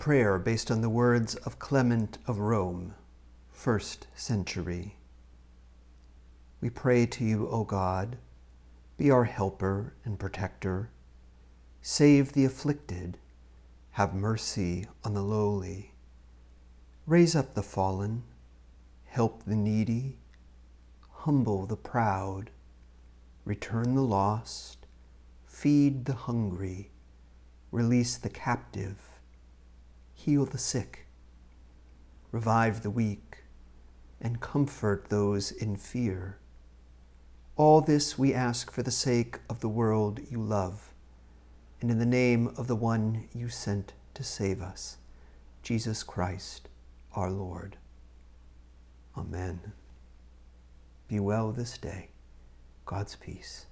prayer based on the words of Clement of Rome, first century. We pray to you, O God, be our helper and protector. Save the afflicted, have mercy on the lowly. Raise up the fallen, help the needy, humble the proud, return the lost, feed the hungry, release the captive, heal the sick, revive the weak, and comfort those in fear. All this we ask for the sake of the world you love, and in the name of the one you sent to save us, Jesus Christ, our Lord. Amen. Be well this day. God's peace.